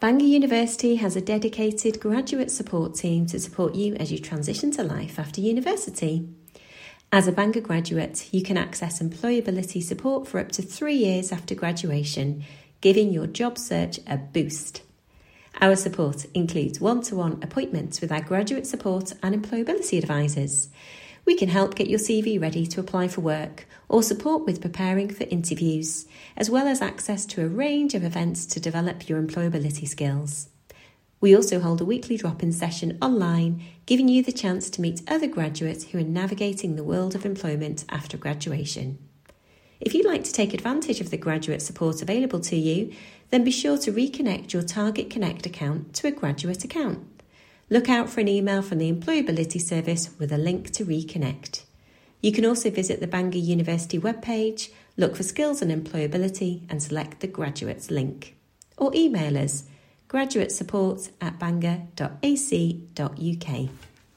Bangor University has a dedicated graduate support team to support you as you transition to life after university. As a Bangor graduate, you can access employability support for up to three years after graduation, giving your job search a boost. Our support includes one to one appointments with our graduate support and employability advisors. We can help get your CV ready to apply for work or support with preparing for interviews, as well as access to a range of events to develop your employability skills. We also hold a weekly drop in session online, giving you the chance to meet other graduates who are navigating the world of employment after graduation. If you'd like to take advantage of the graduate support available to you, then be sure to reconnect your Target Connect account to a graduate account. Look out for an email from the Employability Service with a link to reconnect. You can also visit the Bangor University webpage, look for skills and employability, and select the graduates link. Or email us graduate support at bangor.ac.uk.